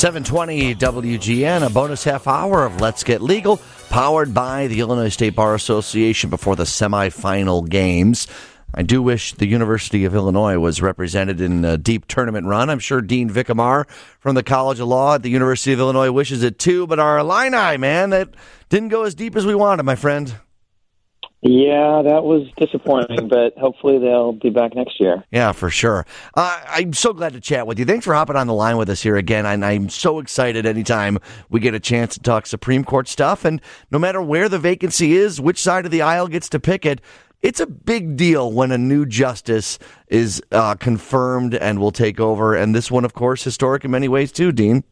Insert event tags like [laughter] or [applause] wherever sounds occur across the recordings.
720 WGN, a bonus half hour of Let's Get Legal, powered by the Illinois State Bar Association before the semifinal games. I do wish the University of Illinois was represented in a deep tournament run. I'm sure Dean Vik Amar from the College of Law at the University of Illinois wishes it too, but our Illini, man, that didn't go as deep as we wanted, my friend. Yeah, that was disappointing, but hopefully they'll be back next year. Yeah, for sure. Uh, I'm so glad to chat with you. Thanks for hopping on the line with us here again. And I'm so excited anytime we get a chance to talk Supreme Court stuff. And no matter where the vacancy is, which side of the aisle gets to pick it, it's a big deal when a new justice is uh, confirmed and will take over. And this one, of course, historic in many ways too, Dean.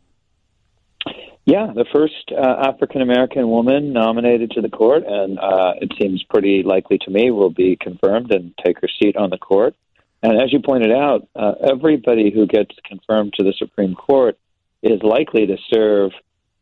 Yeah, the first uh, African American woman nominated to the court, and uh, it seems pretty likely to me will be confirmed and take her seat on the court. And as you pointed out, uh, everybody who gets confirmed to the Supreme Court is likely to serve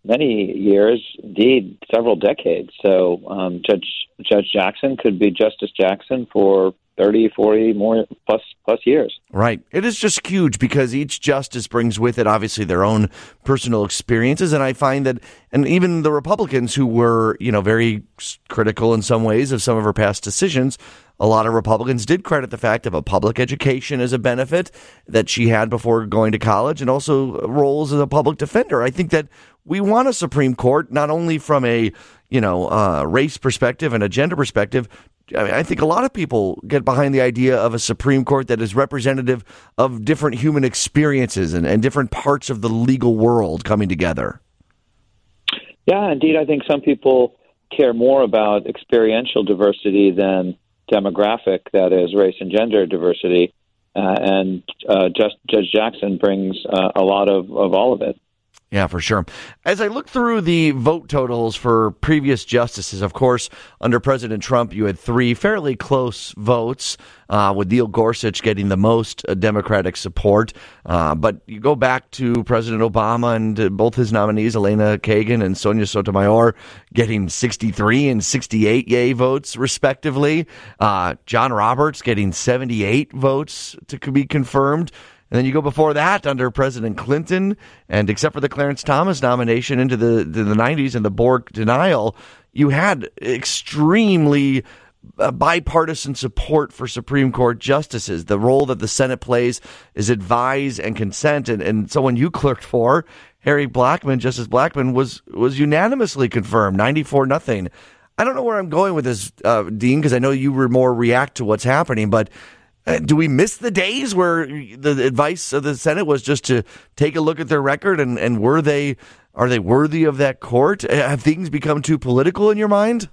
many years, indeed several decades. So um, Judge Judge Jackson could be Justice Jackson for 30, 40 more plus plus years. Right. It is just huge because each justice brings with it obviously their own personal experiences and I find that and even the Republicans who were, you know, very critical in some ways of some of her past decisions, a lot of Republicans did credit the fact of a public education as a benefit that she had before going to college and also roles as a public defender. I think that we want a Supreme Court not only from a you know uh, race perspective and a gender perspective I, mean, I think a lot of people get behind the idea of a Supreme Court that is representative of different human experiences and, and different parts of the legal world coming together. Yeah, indeed. I think some people care more about experiential diversity than demographic, that is, race and gender diversity. Uh, and uh, Judge Jackson brings uh, a lot of, of all of it. Yeah, for sure. As I look through the vote totals for previous justices, of course, under President Trump, you had three fairly close votes, uh, with Neil Gorsuch getting the most uh, Democratic support. Uh, but you go back to President Obama and uh, both his nominees, Elena Kagan and Sonia Sotomayor, getting 63 and 68 yay votes, respectively. Uh, John Roberts getting 78 votes to be confirmed. And then you go before that under President Clinton, and except for the Clarence Thomas nomination into the the, the 90s and the Bork denial, you had extremely uh, bipartisan support for Supreme Court justices. The role that the Senate plays is advise and consent, and, and someone you clerked for, Harry Blackmun, Justice Blackmun, was was unanimously confirmed, 94 nothing. I don't know where I'm going with this, uh, Dean, because I know you were more react to what's happening, but do we miss the days where the advice of the Senate was just to take a look at their record and, and were they are they worthy of that court? Uh, have things become too political in your mind?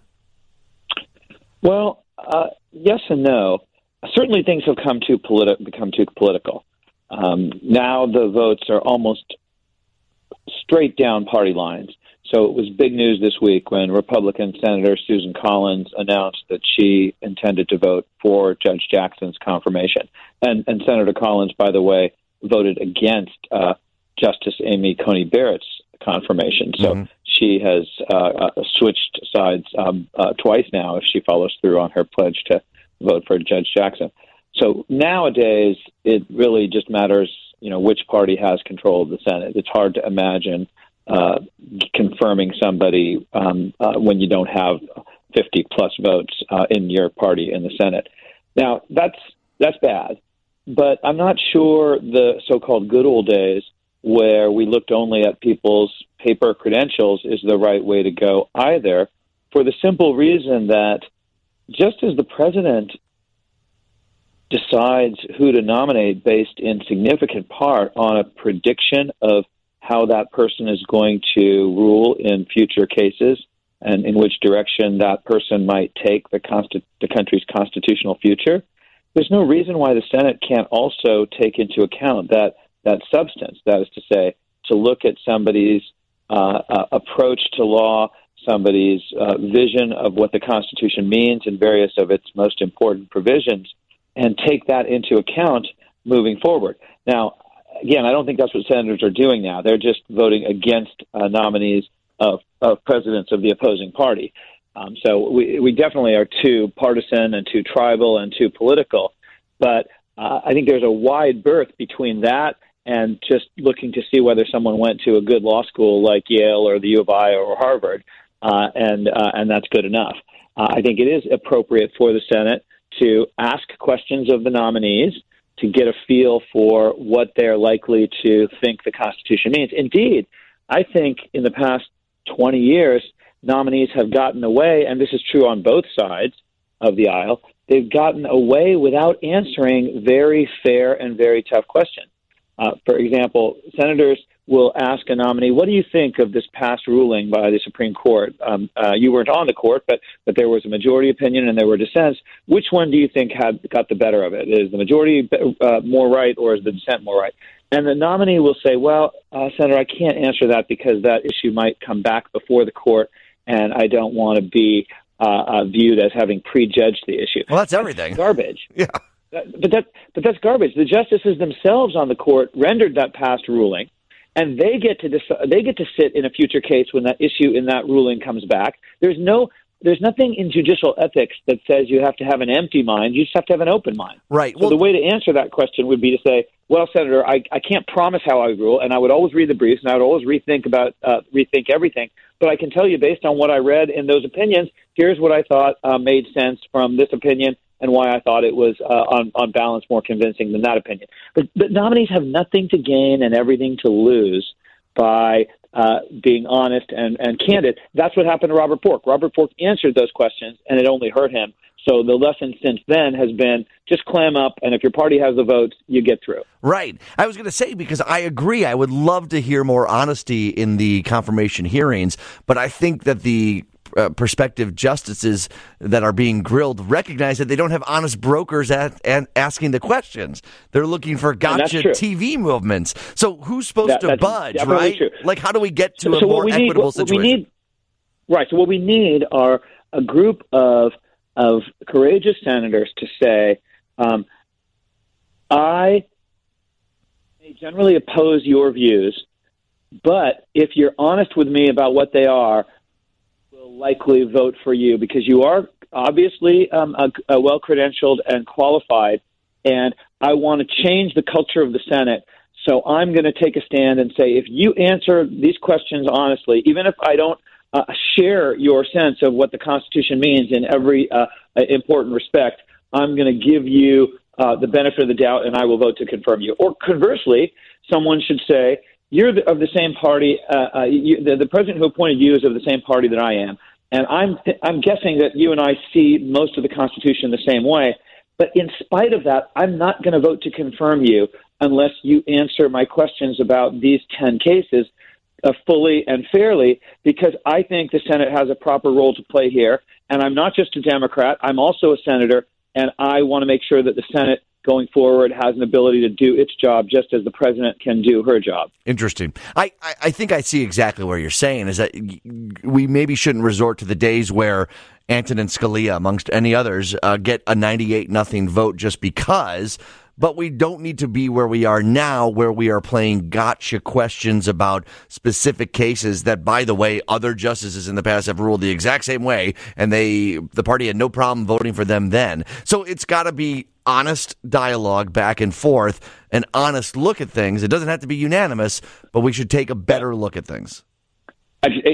Well, uh, yes and no. Certainly, things have come too politi- become too political. Um, now the votes are almost straight down party lines. So it was big news this week when Republican Senator Susan Collins announced that she intended to vote for Judge Jackson's confirmation. And, and Senator Collins, by the way, voted against uh, Justice Amy Coney Barrett's confirmation. So mm-hmm. she has uh, uh, switched sides um, uh, twice now if she follows through on her pledge to vote for Judge Jackson. So nowadays, it really just matters, you know, which party has control of the Senate. It's hard to imagine uh, confirming somebody um, uh, when you don't have 50 plus votes uh, in your party in the Senate. Now that's that's bad, but I'm not sure the so-called good old days where we looked only at people's paper credentials is the right way to go either, for the simple reason that just as the president decides who to nominate based in significant part on a prediction of how that person is going to rule in future cases and in which direction that person might take the, consti- the country's constitutional future. There's no reason why the Senate can't also take into account that that substance. That is to say, to look at somebody's uh, uh, approach to law, somebody's uh, vision of what the Constitution means and various of its most important provisions, and take that into account moving forward. Now, again, I don't think that's what senators are doing now. They're just voting against uh, nominees of, of presidents of the opposing party. Um, so we, we definitely are too partisan and too tribal and too political. But uh, I think there's a wide berth between that and just looking to see whether someone went to a good law school like Yale or the U of I or Harvard, uh, and uh, and that's good enough. Uh, I think it is appropriate for the Senate to ask questions of the nominees to get a feel for what they're likely to think the Constitution means. Indeed, I think in the past 20 years, nominees have gotten away, and this is true on both sides of the aisle, they've gotten away without answering very fair and very tough questions. Uh, for example, senators will ask a nominee, "What do you think of this past ruling by the Supreme Court? Um, uh, you weren't on the court, but but there was a majority opinion and there were dissents. Which one do you think had got the better of it? Is the majority uh, more right, or is the dissent more right?" And the nominee will say, "Well, uh, Senator, I can't answer that because that issue might come back before the court, and I don't want to be uh, uh, viewed as having prejudged the issue." Well, that's everything. Garbage. [laughs] Yeah. But that, but that's garbage. The justices themselves on the court rendered that past ruling and they get to decide, they get to sit in a future case when that issue in that ruling comes back. There's no there's nothing in judicial ethics that says you have to have an empty mind. You just have to have an open mind. Right. So well, the way to answer that question would be to say, well, Senator, I, I can't promise how I rule, and I would always read the briefs, and I would always rethink about uh, rethink everything. But I can tell you, based on what I read in those opinions, here's what I thought uh, made sense from this opinion, and why I thought it was uh, on on balance more convincing than that opinion. But, but nominees have nothing to gain and everything to lose by uh, being honest and, and candid. That's what happened to Robert Bork. Robert Bork answered those questions, and it only hurt him. So the lesson since then has been just clam up, and if your party has the votes, you get through. Right. I was going to say because I agree. I would love to hear more honesty in the confirmation hearings, but I think that the uh, prospective justices that are being grilled recognize that they don't have honest brokers at, and asking the questions. They're looking for gotcha TV movements. So who's supposed that, to budge, right? True. Like, how do we get to so, a so more need, equitable what, situation? we need, right. So what we need are a group of of courageous senators to say, um, I generally oppose your views, but if you're honest with me about what they are, likely vote for you because you are obviously um, a, a well credentialed and qualified, and I want to change the culture of the Senate. So I'm going to take a stand and say, if you answer these questions honestly, even if I don't uh, share your sense of what the Constitution means in every uh, important respect, I'm going to give you uh, the benefit of the doubt, and I will vote to confirm you. Or conversely, someone should say, you're of the same party. Uh, uh, you, the, the president who appointed you is of the same party that I am, and I'm I'm guessing that you and I see most of the Constitution the same way. But in spite of that, I'm not going to vote to confirm you unless you answer my questions about these ten cases uh, fully and fairly, because I think the Senate has a proper role to play here. And I'm not just a Democrat; I'm also a senator, and I want to make sure that the Senate going forward has an ability to do its job just as the president can do her job. Interesting. I, I, think I see exactly where you're saying is that we maybe shouldn't resort to the days where Antonin Scalia, amongst any others, uh, get a 98 nothing vote just because but we don't need to be where we are now, where we are playing gotcha questions about specific cases that, by the way, other justices in the past have ruled the exact same way, and they the party had no problem voting for them then. So it's got to be honest dialogue back and forth, an honest look at things. It doesn't have to be unanimous, but we should take a better look at things.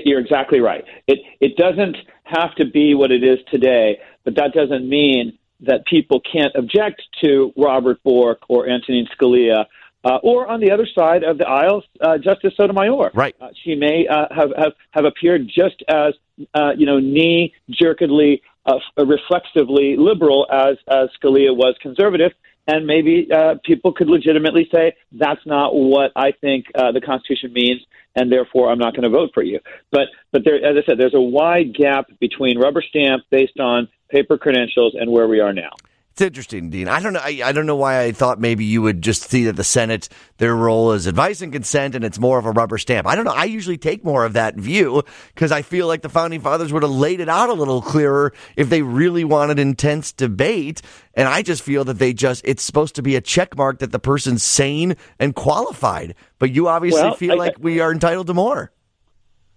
You're exactly right. It it doesn't have to be what it is today, but that doesn't mean that people can't object to Robert Bork or Antonin Scalia. Uh, or on the other side of the aisle, uh, Justice Sotomayor. Right. Uh, she may uh, have, have have appeared just as uh, you know knee jerkedly, uh, reflexively liberal as as Scalia was conservative, and maybe uh, people could legitimately say that's not what I think uh, the Constitution means, and therefore I'm not going to vote for you. But but there, as I said, there's a wide gap between rubber stamp based on paper credentials and where we are now. It's interesting, Dean. I don't know. I, I, don't know why I thought maybe you would just see that the Senate, their role is advice and consent, and it's more of a rubber stamp. I don't know. I usually take more of that view because I feel like the founding fathers would have laid it out a little clearer if they really wanted intense debate. And I just feel that they just, it's supposed to be a check mark that the person's sane and qualified. But you obviously well, feel I, like we are entitled to more.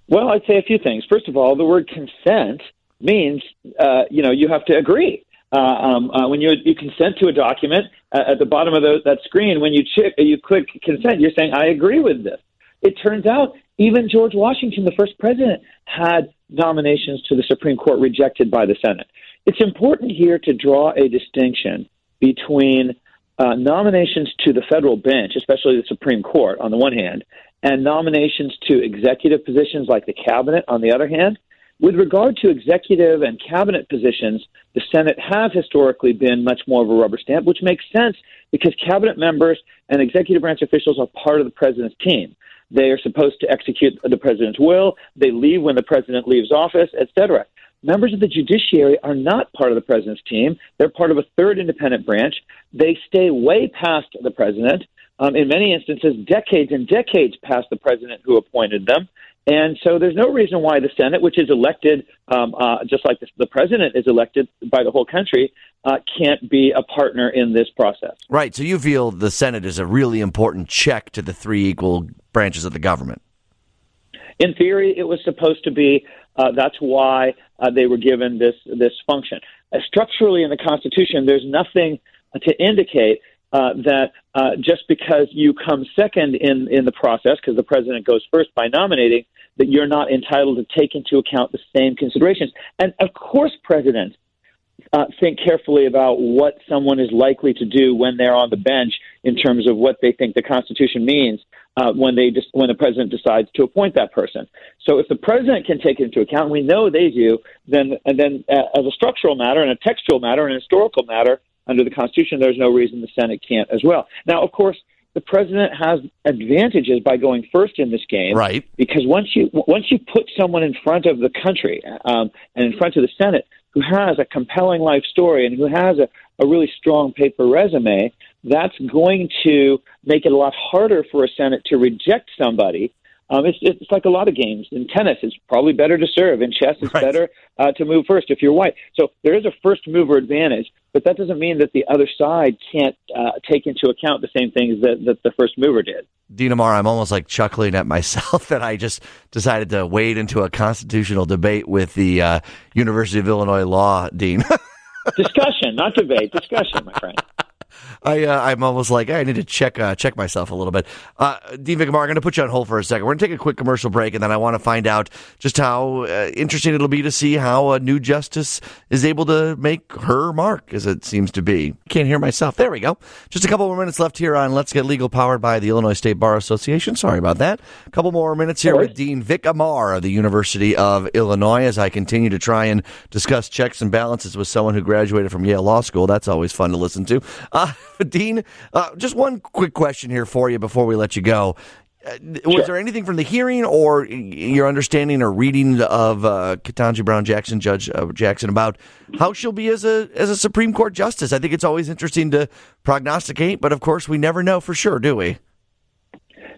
Well, I'd say a few things. First of all, the word consent means uh, you know you have to agree. Uh, um, uh, when you you consent to a document, uh, at the bottom of the, that screen when you you click consent, you're saying I agree with this. It turns out even George Washington, the first president, had nominations to the Supreme Court rejected by the Senate. It's important here to draw a distinction between uh, nominations to the federal bench, especially the Supreme Court, on the one hand, and nominations to executive positions like the cabinet on the other hand. With regard to executive and cabinet positions, the Senate has historically been much more of a rubber stamp, which makes sense because cabinet members and executive branch officials are part of the president's team. They are supposed to execute the president's will. They leave when the president leaves office, etc. Members of the judiciary are not part of the president's team. They're part of a third independent branch. They stay way past the president. Um, in many instances, decades and decades past the president who appointed them. And so there's no reason why the Senate, which is elected um, uh, just like the, the, president is elected by the whole country, uh, can't be a partner in this process. Right. So you feel the Senate is a really important check to the three equal branches of the government. In theory, it was supposed to be. Uh, that's why uh, they were given this this function. Uh, structurally, in the Constitution, there's nothing to indicate uh, that uh, just because you come second in in the process, because the president goes first by nominating, that you're not entitled to take into account the same considerations. And of course, presidents uh, think carefully about what someone is likely to do when they're on the bench in terms of what they think the Constitution means uh, when they just when the president decides to appoint that person. So if the president can take it into account, we know they do. Then and then uh, as a structural matter and a textual matter and a historical matter under the Constitution, there's no reason the Senate can't as well. Now, of course. The president has advantages by going first in this game, right? Because once you once you put someone in front of the country um, and in front of the Senate, who has a compelling life story and who has a, a really strong paper resume, that's going to make it a lot harder for a Senate to reject somebody. Um, it's, it's like a lot of games. In tennis, it's probably better to serve. In chess, it's right. better uh, to move first if you're white. So there is a first mover advantage, but that doesn't mean that the other side can't uh, take into account the same things that, that the first mover did. Dean Amar, I'm almost like chuckling at myself [laughs] that I just decided to wade into a constitutional debate with the uh, University of Illinois law dean. [laughs] discussion, not debate. Discussion, my friend. I uh, I'm almost like I need to check uh, check myself a little bit. Uh, Dean Vik Amar, I'm going to put you on hold for a second. We're going to take a quick commercial break, and then I want to find out just how uh, interesting it'll be to see how a new justice is able to make her mark, as it seems to be. Can't hear myself. There we go. Just a couple more minutes left here on Let's Get Legal, powered by the Illinois State Bar Association. Sorry about that. A couple more minutes here with Dean Vik Amar of the University of Illinois as I continue to try and discuss checks and balances with someone who graduated from Yale Law School. That's always fun to listen to. Uh, Dean, uh, just one quick question here for you before we let you go. Uh, was sure. there anything from the hearing or your understanding or reading of uh, Ketanji Brown Jackson, Judge uh, Jackson, about how she'll be as a as a Supreme Court justice? I think it's always interesting to prognosticate, but of course, we never know for sure, do we?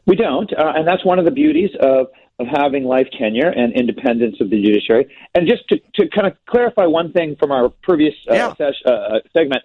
We don't, uh, and that's one of the beauties of of having life tenure and independence of the judiciary. And just to, to kind of clarify one thing from our previous uh, yeah. uh, segment,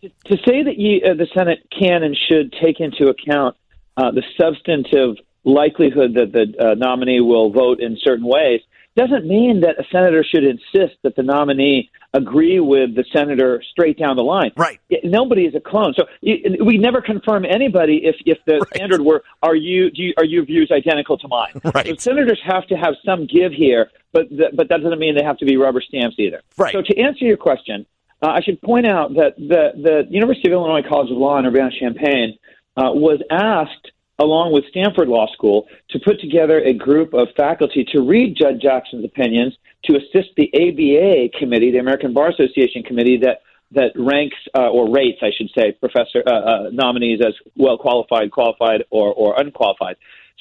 to, to say that you, uh, the Senate can and should take into account uh, the substantive likelihood that the uh, nominee will vote in certain ways doesn't mean that a senator should insist that the nominee agree with the senator straight down the line. Right. Nobody is a clone, so we never confirm anybody if if the right. standard were are you, you are your views identical to mine. [laughs] Right. So senators have to have some give here, but th- but that doesn't mean they have to be rubber stamps either. Right. So to answer your question, uh, I should point out that the, the University of Illinois College of Law in Urbana-Champaign uh, was asked, along with Stanford Law School, to put together a group of faculty to read Judge Jackson's opinions to assist the ABA committee, the American Bar Association committee, that that ranks uh, or rates, I should say, professor uh, uh, nominees as well qualified, qualified, or, or unqualified.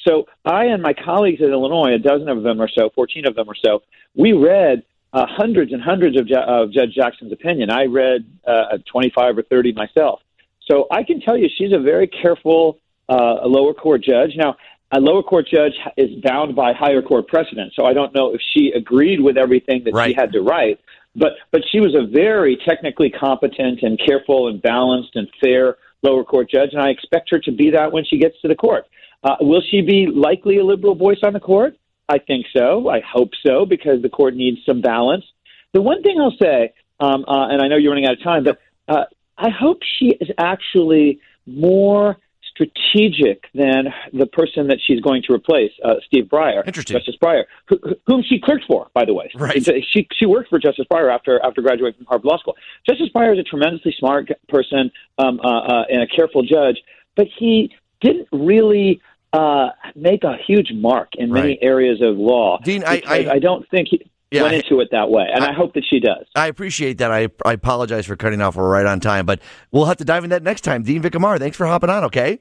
So I and my colleagues at Illinois, a dozen of them or so, 14 of them or so, we read uh, hundreds and hundreds of, of Judge Jackson's opinion. I read uh, 25 or 30 myself. So I can tell you she's a very careful uh, lower court judge. Now, a lower court judge is bound by higher court precedent, so I don't know if she agreed with everything that right. she had to write. But but she was a very technically competent and careful and balanced and fair lower court judge, and I expect her to be that when she gets to the court. Uh, will she be likely a liberal voice on the court? I think so. I hope so because the court needs some balance. The one thing I'll say, um, uh, and I know you're running out of time, but uh, I hope she is actually more strategic than the person that she's going to replace, uh, Steve Breyer, Interesting. Justice Breyer, who, whom she clerked for, by the way. Right. She she worked for Justice Breyer after after graduating from Harvard Law School. Justice Breyer is a tremendously smart person um, uh, uh, and a careful judge, but he didn't really uh, make a huge mark in many Right. areas of law. Dean, I- I- I don't think he Yeah, went into it that way, and I, hope that she does. I appreciate that. I, I apologize for cutting off. We're right on time, but we'll have to dive in that next time. Dean Vik Amar, thanks for hopping on, okay?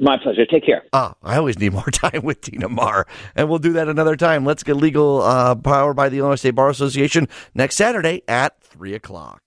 My pleasure. Take care. Ah, I always need more [laughs] time with Dean Amar, and we'll do that another time. Let's get legal uh, power by the Illinois State Bar Association next Saturday at 3 o'clock.